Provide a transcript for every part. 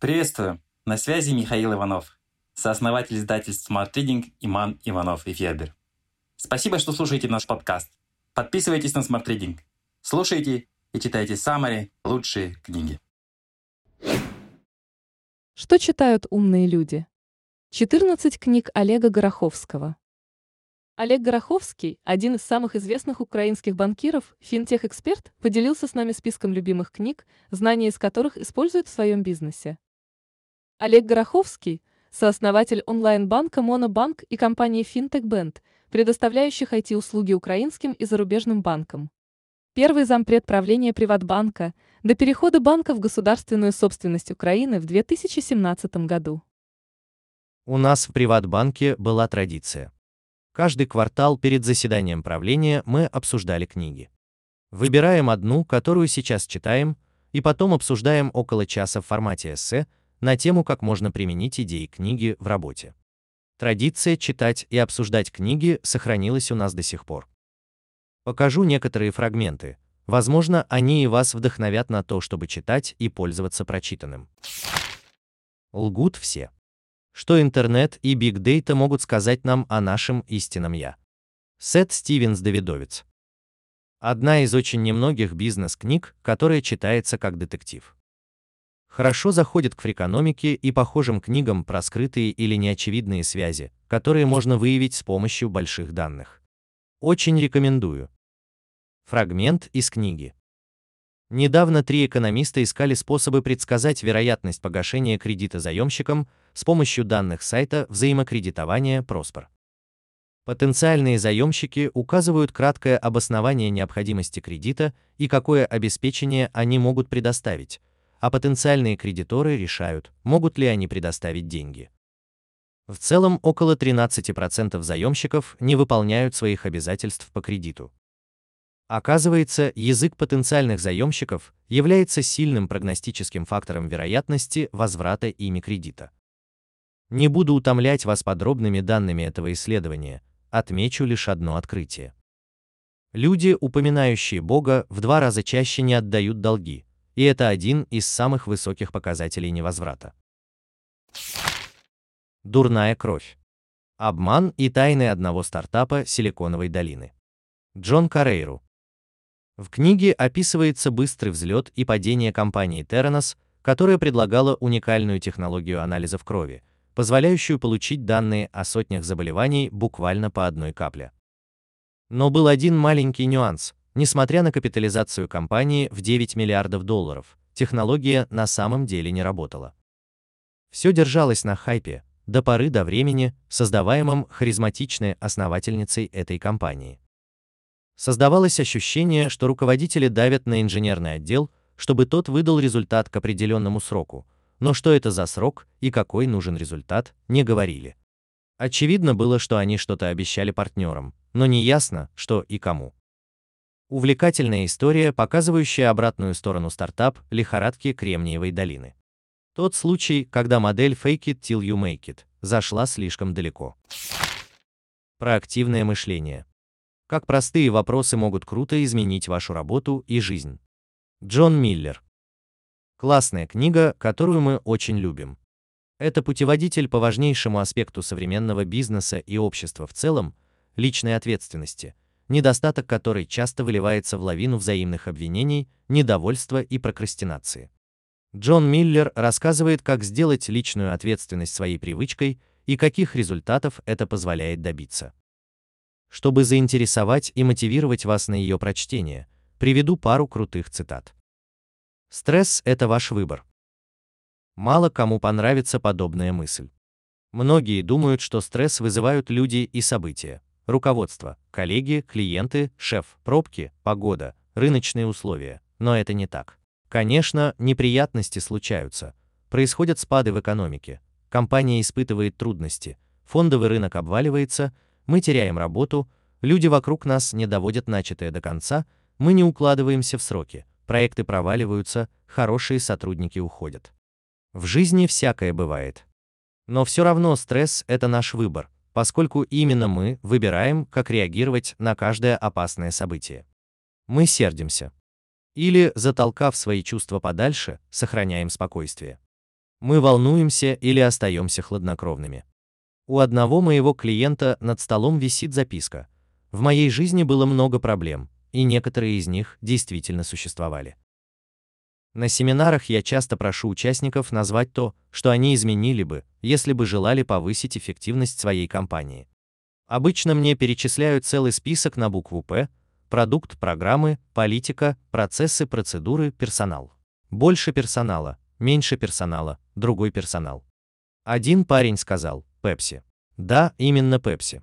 Приветствую! На связи Михаил Иванов, сооснователь издательств Smart Reading Иман Иванов и Федер. Спасибо, что слушаете наш подкаст. Подписывайтесь на Smart Reading. Слушайте и читайте самые лучшие книги. Что читают умные люди? 14 книг Олега Гороховского. Олег Гороховский, один из самых известных украинских банкиров, финтех-эксперт, поделился с нами списком любимых книг, знания из которых использует в своем бизнесе. Олег Гороховский – сооснователь онлайн-банка Монобанк и компании Band, предоставляющих IT-услуги украинским и зарубежным банкам. Первый зампред правления Приватбанка до перехода банка в государственную собственность Украины в 2017 году. У нас в Приватбанке была традиция. Каждый квартал перед заседанием правления мы обсуждали книги. Выбираем одну, которую сейчас читаем, и потом обсуждаем около часа в формате эссе – на тему, как можно применить идеи книги в работе. Традиция читать и обсуждать книги сохранилась у нас до сих пор. Покажу некоторые фрагменты. Возможно, они и вас вдохновят на то, чтобы читать и пользоваться прочитанным. Лгут все. Что интернет и биг дейта могут сказать нам о нашем истинном я? Сет Стивенс Давидовец. Одна из очень немногих бизнес-книг, которая читается как детектив хорошо заходит к фрикономике и похожим книгам про скрытые или неочевидные связи, которые можно выявить с помощью больших данных. Очень рекомендую. Фрагмент из книги. Недавно три экономиста искали способы предсказать вероятность погашения кредита заемщикам с помощью данных сайта взаимокредитования Prosper. Потенциальные заемщики указывают краткое обоснование необходимости кредита и какое обеспечение они могут предоставить, а потенциальные кредиторы решают, могут ли они предоставить деньги. В целом, около 13% заемщиков не выполняют своих обязательств по кредиту. Оказывается, язык потенциальных заемщиков является сильным прогностическим фактором вероятности возврата ими кредита. Не буду утомлять вас подробными данными этого исследования, отмечу лишь одно открытие. Люди, упоминающие Бога, в два раза чаще не отдают долги, и это один из самых высоких показателей невозврата. Дурная кровь. Обман и тайны одного стартапа Силиконовой долины. Джон Карейру. В книге описывается быстрый взлет и падение компании Terranos, которая предлагала уникальную технологию анализов крови, позволяющую получить данные о сотнях заболеваний буквально по одной капле. Но был один маленький нюанс. Несмотря на капитализацию компании в 9 миллиардов долларов, технология на самом деле не работала. Все держалось на хайпе, до поры до времени, создаваемом харизматичной основательницей этой компании. Создавалось ощущение, что руководители давят на инженерный отдел, чтобы тот выдал результат к определенному сроку, но что это за срок и какой нужен результат, не говорили. Очевидно было, что они что-то обещали партнерам, но не ясно, что и кому. Увлекательная история, показывающая обратную сторону стартап лихорадки Кремниевой долины. Тот случай, когда модель Fake it till you make it зашла слишком далеко. Проактивное мышление. Как простые вопросы могут круто изменить вашу работу и жизнь. Джон Миллер. Классная книга, которую мы очень любим. Это путеводитель по важнейшему аспекту современного бизнеса и общества в целом – личной ответственности – недостаток которой часто выливается в лавину взаимных обвинений, недовольства и прокрастинации. Джон Миллер рассказывает, как сделать личную ответственность своей привычкой и каких результатов это позволяет добиться. Чтобы заинтересовать и мотивировать вас на ее прочтение, приведу пару крутых цитат. Стресс – это ваш выбор. Мало кому понравится подобная мысль. Многие думают, что стресс вызывают люди и события, руководство, коллеги, клиенты, шеф, пробки, погода, рыночные условия. Но это не так. Конечно, неприятности случаются. Происходят спады в экономике. Компания испытывает трудности. Фондовый рынок обваливается, мы теряем работу, люди вокруг нас не доводят начатое до конца, мы не укладываемся в сроки, проекты проваливаются, хорошие сотрудники уходят. В жизни всякое бывает. Но все равно стресс – это наш выбор, поскольку именно мы выбираем, как реагировать на каждое опасное событие. Мы сердимся. Или, затолкав свои чувства подальше, сохраняем спокойствие. Мы волнуемся или остаемся хладнокровными. У одного моего клиента над столом висит записка. В моей жизни было много проблем, и некоторые из них действительно существовали. На семинарах я часто прошу участников назвать то, что они изменили бы, если бы желали повысить эффективность своей компании. Обычно мне перечисляют целый список на букву «П», продукт, программы, политика, процессы, процедуры, персонал. Больше персонала, меньше персонала, другой персонал. Один парень сказал «Пепси». Да, именно Пепси.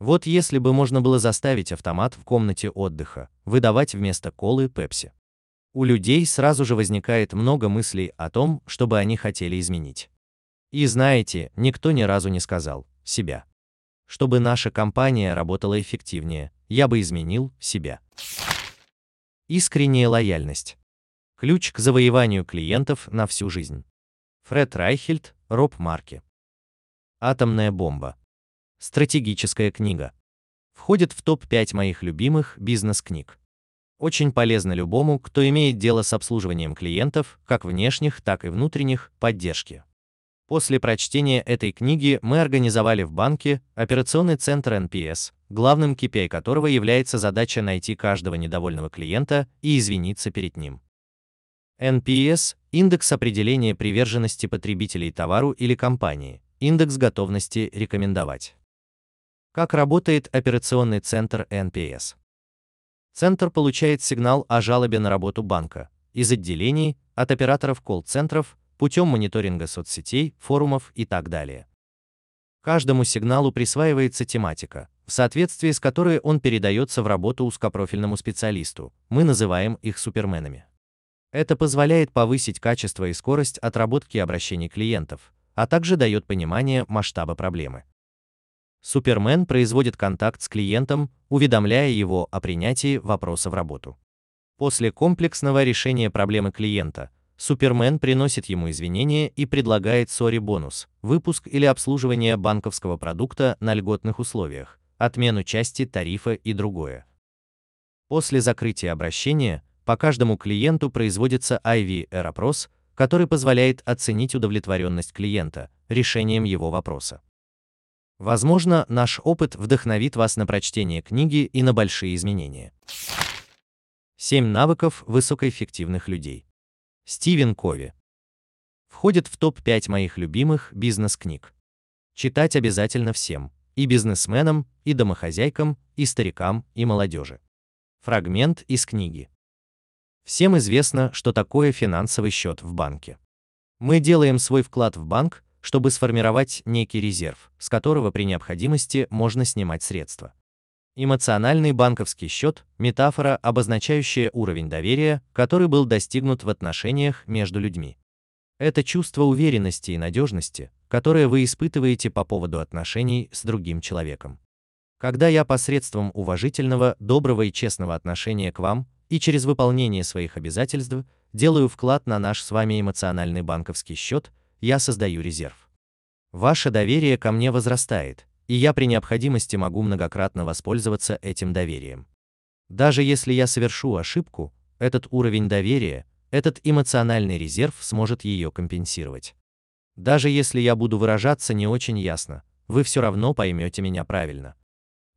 Вот если бы можно было заставить автомат в комнате отдыха выдавать вместо колы Пепси. У людей сразу же возникает много мыслей о том, чтобы они хотели изменить. И знаете, никто ни разу не сказал себя. Чтобы наша компания работала эффективнее, я бы изменил себя. Искренняя лояльность. Ключ к завоеванию клиентов на всю жизнь. Фред Райхельд, Роб Марки. Атомная бомба. Стратегическая книга. Входит в топ-5 моих любимых бизнес-книг. Очень полезно любому, кто имеет дело с обслуживанием клиентов, как внешних, так и внутренних, поддержки. После прочтения этой книги мы организовали в банке операционный центр NPS, главным KPI которого является задача найти каждого недовольного клиента и извиниться перед ним. NPS – индекс определения приверженности потребителей товару или компании, индекс готовности рекомендовать. Как работает операционный центр NPS? Центр получает сигнал о жалобе на работу банка из отделений, от операторов колл-центров, путем мониторинга соцсетей, форумов и так далее. Каждому сигналу присваивается тематика, в соответствии с которой он передается в работу узкопрофильному специалисту. Мы называем их суперменами. Это позволяет повысить качество и скорость отработки обращений клиентов, а также дает понимание масштаба проблемы. Супермен производит контакт с клиентом, уведомляя его о принятии вопроса в работу. После комплексного решения проблемы клиента, Супермен приносит ему извинения и предлагает сори бонус, выпуск или обслуживание банковского продукта на льготных условиях, отмену части тарифа и другое. После закрытия обращения по каждому клиенту производится IVR-опрос, который позволяет оценить удовлетворенность клиента решением его вопроса. Возможно, наш опыт вдохновит вас на прочтение книги и на большие изменения. 7 навыков высокоэффективных людей. Стивен Кови. Входит в топ-5 моих любимых бизнес-книг. Читать обязательно всем, и бизнесменам, и домохозяйкам, и старикам, и молодежи. Фрагмент из книги. Всем известно, что такое финансовый счет в банке. Мы делаем свой вклад в банк, чтобы сформировать некий резерв, с которого при необходимости можно снимать средства. Эмоциональный банковский счет – метафора, обозначающая уровень доверия, который был достигнут в отношениях между людьми. Это чувство уверенности и надежности, которое вы испытываете по поводу отношений с другим человеком. Когда я посредством уважительного, доброго и честного отношения к вам и через выполнение своих обязательств делаю вклад на наш с вами эмоциональный банковский счет – я создаю резерв. Ваше доверие ко мне возрастает, и я при необходимости могу многократно воспользоваться этим доверием. Даже если я совершу ошибку, этот уровень доверия, этот эмоциональный резерв сможет ее компенсировать. Даже если я буду выражаться не очень ясно, вы все равно поймете меня правильно.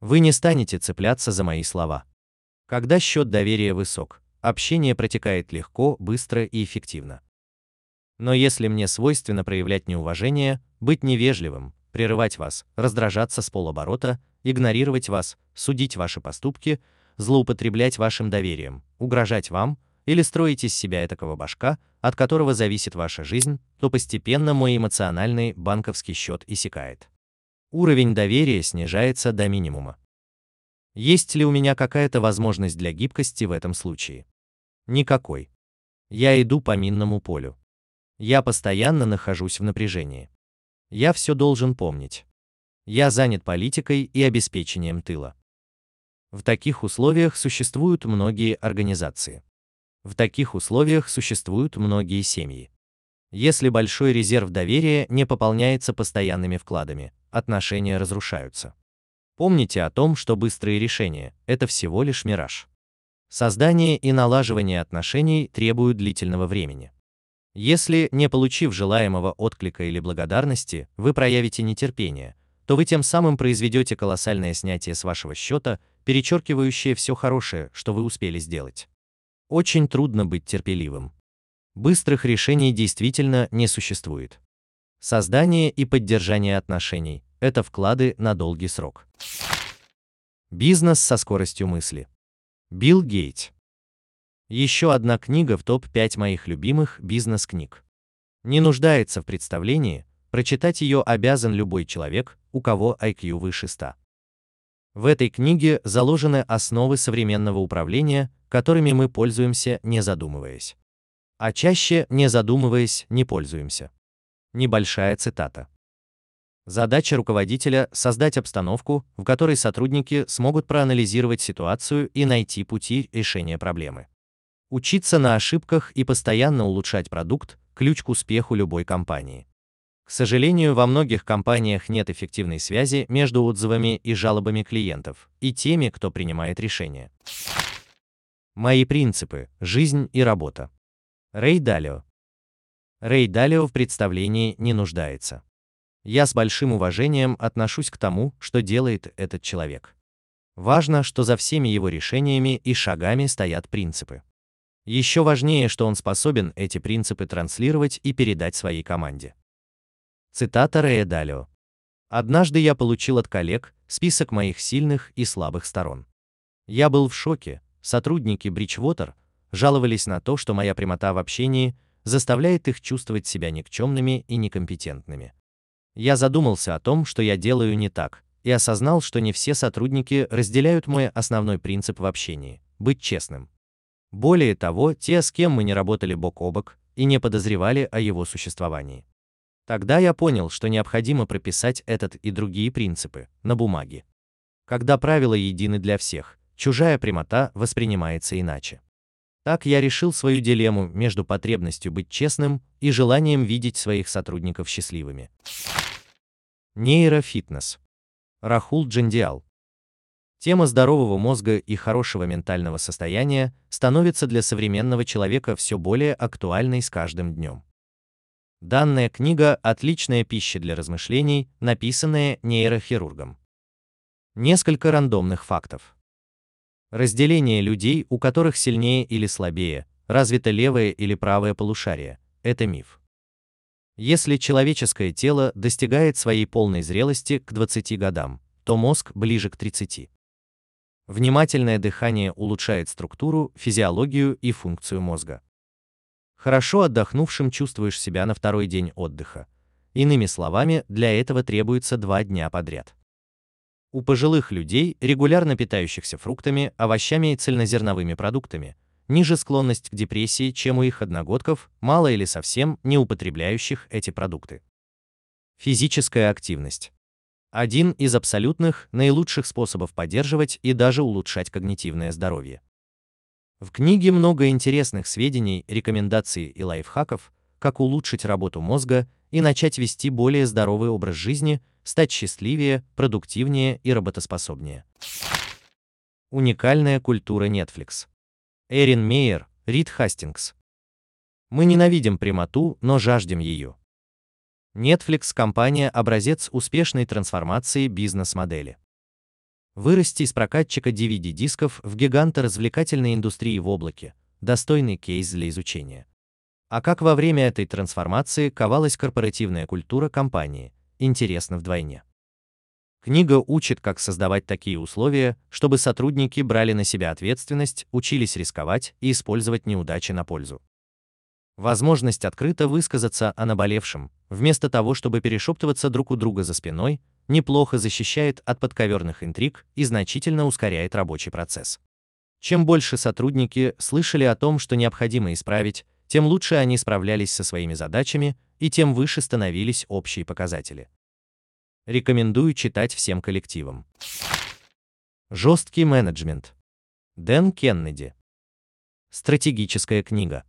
Вы не станете цепляться за мои слова. Когда счет доверия высок, общение протекает легко, быстро и эффективно. Но если мне свойственно проявлять неуважение, быть невежливым, прерывать вас, раздражаться с полоборота, игнорировать вас, судить ваши поступки, злоупотреблять вашим доверием, угрожать вам или строить из себя этакого башка, от которого зависит ваша жизнь, то постепенно мой эмоциональный банковский счет иссякает. Уровень доверия снижается до минимума. Есть ли у меня какая-то возможность для гибкости в этом случае? Никакой. Я иду по минному полю. Я постоянно нахожусь в напряжении. Я все должен помнить. Я занят политикой и обеспечением тыла. В таких условиях существуют многие организации. В таких условиях существуют многие семьи. Если большой резерв доверия не пополняется постоянными вкладами, отношения разрушаются. Помните о том, что быстрые решения – это всего лишь мираж. Создание и налаживание отношений требуют длительного времени. Если, не получив желаемого отклика или благодарности, вы проявите нетерпение, то вы тем самым произведете колоссальное снятие с вашего счета, перечеркивающее все хорошее, что вы успели сделать. Очень трудно быть терпеливым. Быстрых решений действительно не существует. Создание и поддержание отношений – это вклады на долгий срок. Бизнес со скоростью мысли. Билл Гейт. Еще одна книга в топ-5 моих любимых бизнес-книг. Не нуждается в представлении, прочитать ее обязан любой человек, у кого IQ выше 100. В этой книге заложены основы современного управления, которыми мы пользуемся, не задумываясь. А чаще, не задумываясь, не пользуемся. Небольшая цитата. Задача руководителя – создать обстановку, в которой сотрудники смогут проанализировать ситуацию и найти пути решения проблемы. Учиться на ошибках и постоянно улучшать продукт – ключ к успеху любой компании. К сожалению, во многих компаниях нет эффективной связи между отзывами и жалобами клиентов и теми, кто принимает решения. Мои принципы – жизнь и работа. Рэй Далио. Рэй Далио в представлении не нуждается. Я с большим уважением отношусь к тому, что делает этот человек. Важно, что за всеми его решениями и шагами стоят принципы. Еще важнее, что он способен эти принципы транслировать и передать своей команде. Цитата Рэя Далио. «Однажды я получил от коллег список моих сильных и слабых сторон. Я был в шоке, сотрудники Bridgewater жаловались на то, что моя прямота в общении заставляет их чувствовать себя никчемными и некомпетентными. Я задумался о том, что я делаю не так, и осознал, что не все сотрудники разделяют мой основной принцип в общении – быть честным. Более того, те, с кем мы не работали бок о бок, и не подозревали о его существовании. Тогда я понял, что необходимо прописать этот и другие принципы на бумаге. Когда правила едины для всех, чужая прямота воспринимается иначе. Так я решил свою дилемму между потребностью быть честным и желанием видеть своих сотрудников счастливыми. Нейрофитнес. Рахул Джандиал. Тема здорового мозга и хорошего ментального состояния становится для современного человека все более актуальной с каждым днем. Данная книга – отличная пища для размышлений, написанная нейрохирургом. Несколько рандомных фактов. Разделение людей, у которых сильнее или слабее, развито левое или правое полушарие – это миф. Если человеческое тело достигает своей полной зрелости к 20 годам, то мозг ближе к 30. Внимательное дыхание улучшает структуру, физиологию и функцию мозга. Хорошо отдохнувшим чувствуешь себя на второй день отдыха. Иными словами, для этого требуется два дня подряд. У пожилых людей, регулярно питающихся фруктами, овощами и цельнозерновыми продуктами, ниже склонность к депрессии, чем у их одногодков, мало или совсем не употребляющих эти продукты. Физическая активность. Один из абсолютных, наилучших способов поддерживать и даже улучшать когнитивное здоровье. В книге много интересных сведений, рекомендаций и лайфхаков, как улучшить работу мозга и начать вести более здоровый образ жизни – стать счастливее, продуктивнее и работоспособнее. Уникальная культура Netflix. Эрин Мейер, Рид Хастингс. Мы ненавидим прямоту, но жаждем ее. Netflix – компания образец успешной трансформации бизнес-модели. Вырасти из прокатчика DVD-дисков в гиганта развлекательной индустрии в облаке – достойный кейс для изучения. А как во время этой трансформации ковалась корпоративная культура компании, интересно вдвойне. Книга учит, как создавать такие условия, чтобы сотрудники брали на себя ответственность, учились рисковать и использовать неудачи на пользу. Возможность открыто высказаться о наболевшем, вместо того, чтобы перешептываться друг у друга за спиной, неплохо защищает от подковерных интриг и значительно ускоряет рабочий процесс. Чем больше сотрудники слышали о том, что необходимо исправить, тем лучше они справлялись со своими задачами и тем выше становились общие показатели. Рекомендую читать всем коллективам. Жесткий менеджмент. Дэн Кеннеди. Стратегическая книга.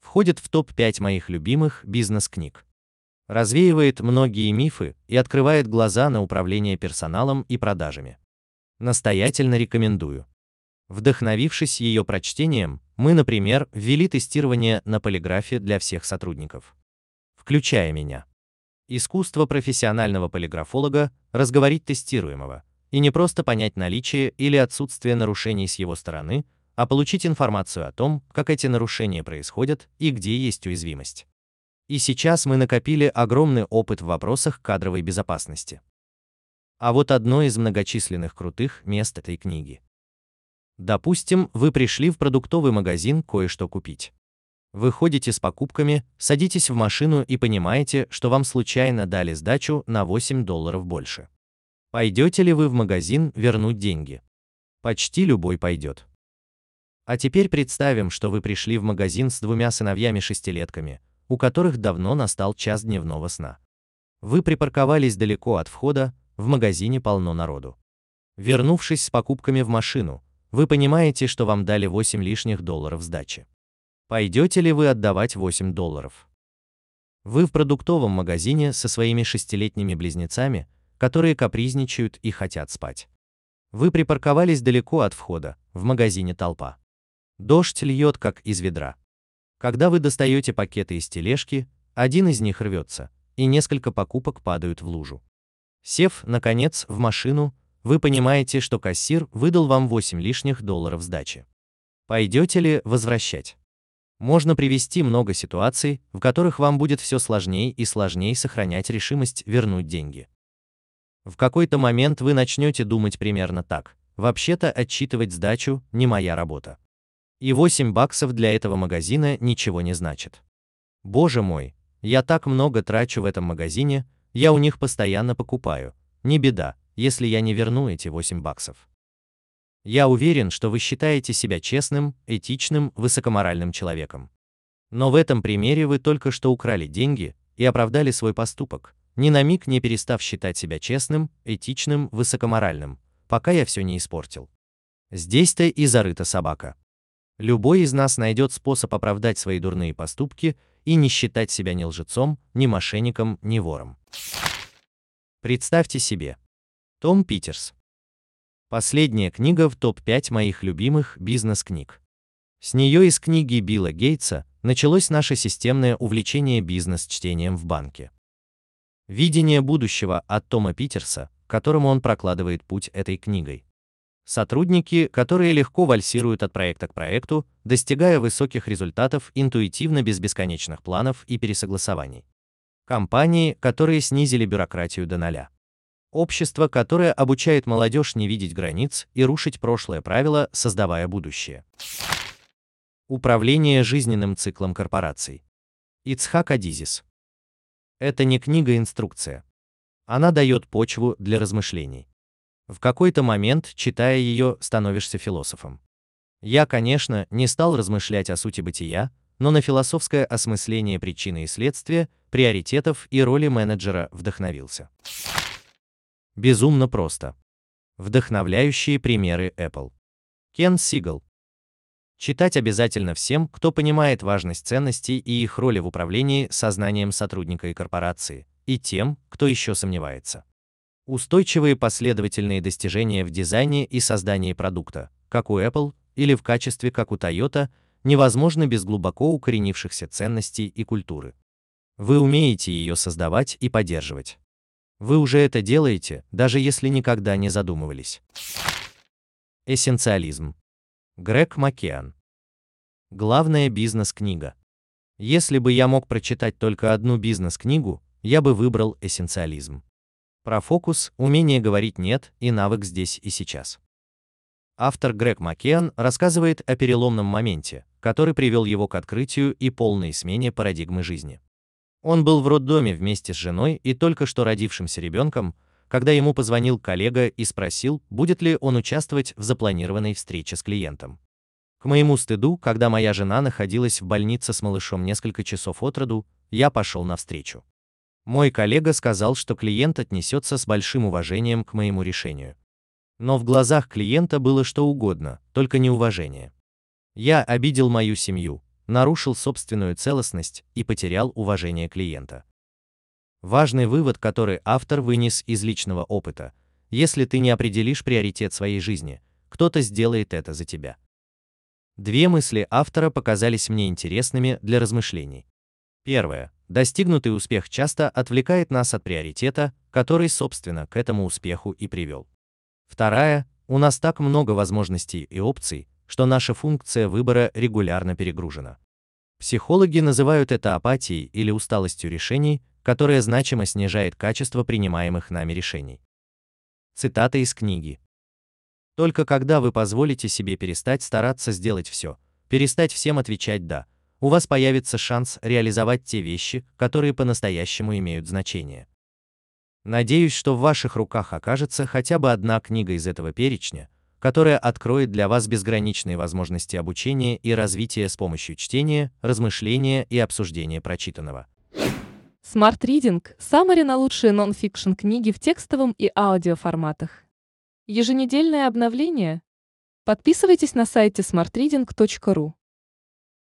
Входит в топ-5 моих любимых бизнес-книг. Развеивает многие мифы и открывает глаза на управление персоналом и продажами. Настоятельно рекомендую. Вдохновившись ее прочтением, мы, например, ввели тестирование на полиграфе для всех сотрудников, включая меня. Искусство профессионального полиграфолога – разговорить тестируемого, и не просто понять наличие или отсутствие нарушений с его стороны, а получить информацию о том, как эти нарушения происходят и где есть уязвимость. И сейчас мы накопили огромный опыт в вопросах кадровой безопасности. А вот одно из многочисленных крутых мест этой книги. Допустим, вы пришли в продуктовый магазин кое-что купить. Вы ходите с покупками, садитесь в машину и понимаете, что вам случайно дали сдачу на 8 долларов больше. Пойдете ли вы в магазин вернуть деньги? Почти любой пойдет. А теперь представим, что вы пришли в магазин с двумя сыновьями-шестилетками, у которых давно настал час дневного сна. Вы припарковались далеко от входа, в магазине полно народу. Вернувшись с покупками в машину, вы понимаете, что вам дали 8 лишних долларов сдачи. Пойдете ли вы отдавать 8 долларов? Вы в продуктовом магазине со своими шестилетними близнецами, которые капризничают и хотят спать. Вы припарковались далеко от входа, в магазине толпа. Дождь льет, как из ведра. Когда вы достаете пакеты из тележки, один из них рвется, и несколько покупок падают в лужу. Сев, наконец, в машину, вы понимаете, что кассир выдал вам 8 лишних долларов сдачи. Пойдете ли возвращать? Можно привести много ситуаций, в которых вам будет все сложнее и сложнее сохранять решимость вернуть деньги. В какой-то момент вы начнете думать примерно так. Вообще-то отчитывать сдачу не моя работа. И 8 баксов для этого магазина ничего не значит. Боже мой, я так много трачу в этом магазине, я у них постоянно покупаю. Не беда, если я не верну эти 8 баксов. Я уверен, что вы считаете себя честным, этичным, высокоморальным человеком. Но в этом примере вы только что украли деньги и оправдали свой поступок, ни на миг не перестав считать себя честным, этичным, высокоморальным, пока я все не испортил. Здесь-то и зарыта собака. Любой из нас найдет способ оправдать свои дурные поступки и не считать себя ни лжецом, ни мошенником, ни вором. Представьте себе, том Питерс. Последняя книга в топ-5 моих любимых бизнес-книг. С нее из книги Билла Гейтса началось наше системное увлечение бизнес-чтением в банке. Видение будущего от Тома Питерса, которому он прокладывает путь этой книгой. Сотрудники, которые легко вальсируют от проекта к проекту, достигая высоких результатов интуитивно без бесконечных планов и пересогласований. Компании, которые снизили бюрократию до нуля. Общество, которое обучает молодежь не видеть границ и рушить прошлое правило, создавая будущее. Управление жизненным циклом корпораций. Ицхак Адизис. Это не книга-инструкция. Она дает почву для размышлений. В какой-то момент, читая ее, становишься философом. Я, конечно, не стал размышлять о сути бытия, но на философское осмысление причины и следствия, приоритетов и роли менеджера вдохновился. Безумно просто. Вдохновляющие примеры Apple. Кен Сигал. Читать обязательно всем, кто понимает важность ценностей и их роли в управлении сознанием сотрудника и корпорации, и тем, кто еще сомневается. Устойчивые последовательные достижения в дизайне и создании продукта, как у Apple или в качестве, как у Toyota, невозможны без глубоко укоренившихся ценностей и культуры. Вы умеете ее создавать и поддерживать. Вы уже это делаете, даже если никогда не задумывались. Эссенциализм. Грег Маккеан. Главная бизнес-книга. Если бы я мог прочитать только одну бизнес-книгу, я бы выбрал эссенциализм. Про фокус, умение говорить «нет» и навык здесь и сейчас. Автор Грег Маккеан рассказывает о переломном моменте, который привел его к открытию и полной смене парадигмы жизни. Он был в роддоме вместе с женой и только что родившимся ребенком, когда ему позвонил коллега и спросил, будет ли он участвовать в запланированной встрече с клиентом. К моему стыду, когда моя жена находилась в больнице с малышом несколько часов от роду, я пошел навстречу. Мой коллега сказал, что клиент отнесется с большим уважением к моему решению. Но в глазах клиента было что угодно, только не уважение. Я обидел мою семью, нарушил собственную целостность и потерял уважение клиента. Важный вывод, который автор вынес из личного опыта. Если ты не определишь приоритет своей жизни, кто-то сделает это за тебя. Две мысли автора показались мне интересными для размышлений. Первое. Достигнутый успех часто отвлекает нас от приоритета, который, собственно, к этому успеху и привел. Вторая. У нас так много возможностей и опций, что наша функция выбора регулярно перегружена. Психологи называют это апатией или усталостью решений, которая значимо снижает качество принимаемых нами решений. Цитата из книги. Только когда вы позволите себе перестать стараться сделать все, перестать всем отвечать «да», у вас появится шанс реализовать те вещи, которые по-настоящему имеют значение. Надеюсь, что в ваших руках окажется хотя бы одна книга из этого перечня, которая откроет для вас безграничные возможности обучения и развития с помощью чтения, размышления и обсуждения прочитанного. Smart Reading – саммари на лучшие нон-фикшн книги в текстовом и аудиоформатах. Еженедельное обновление. Подписывайтесь на сайте smartreading.ru.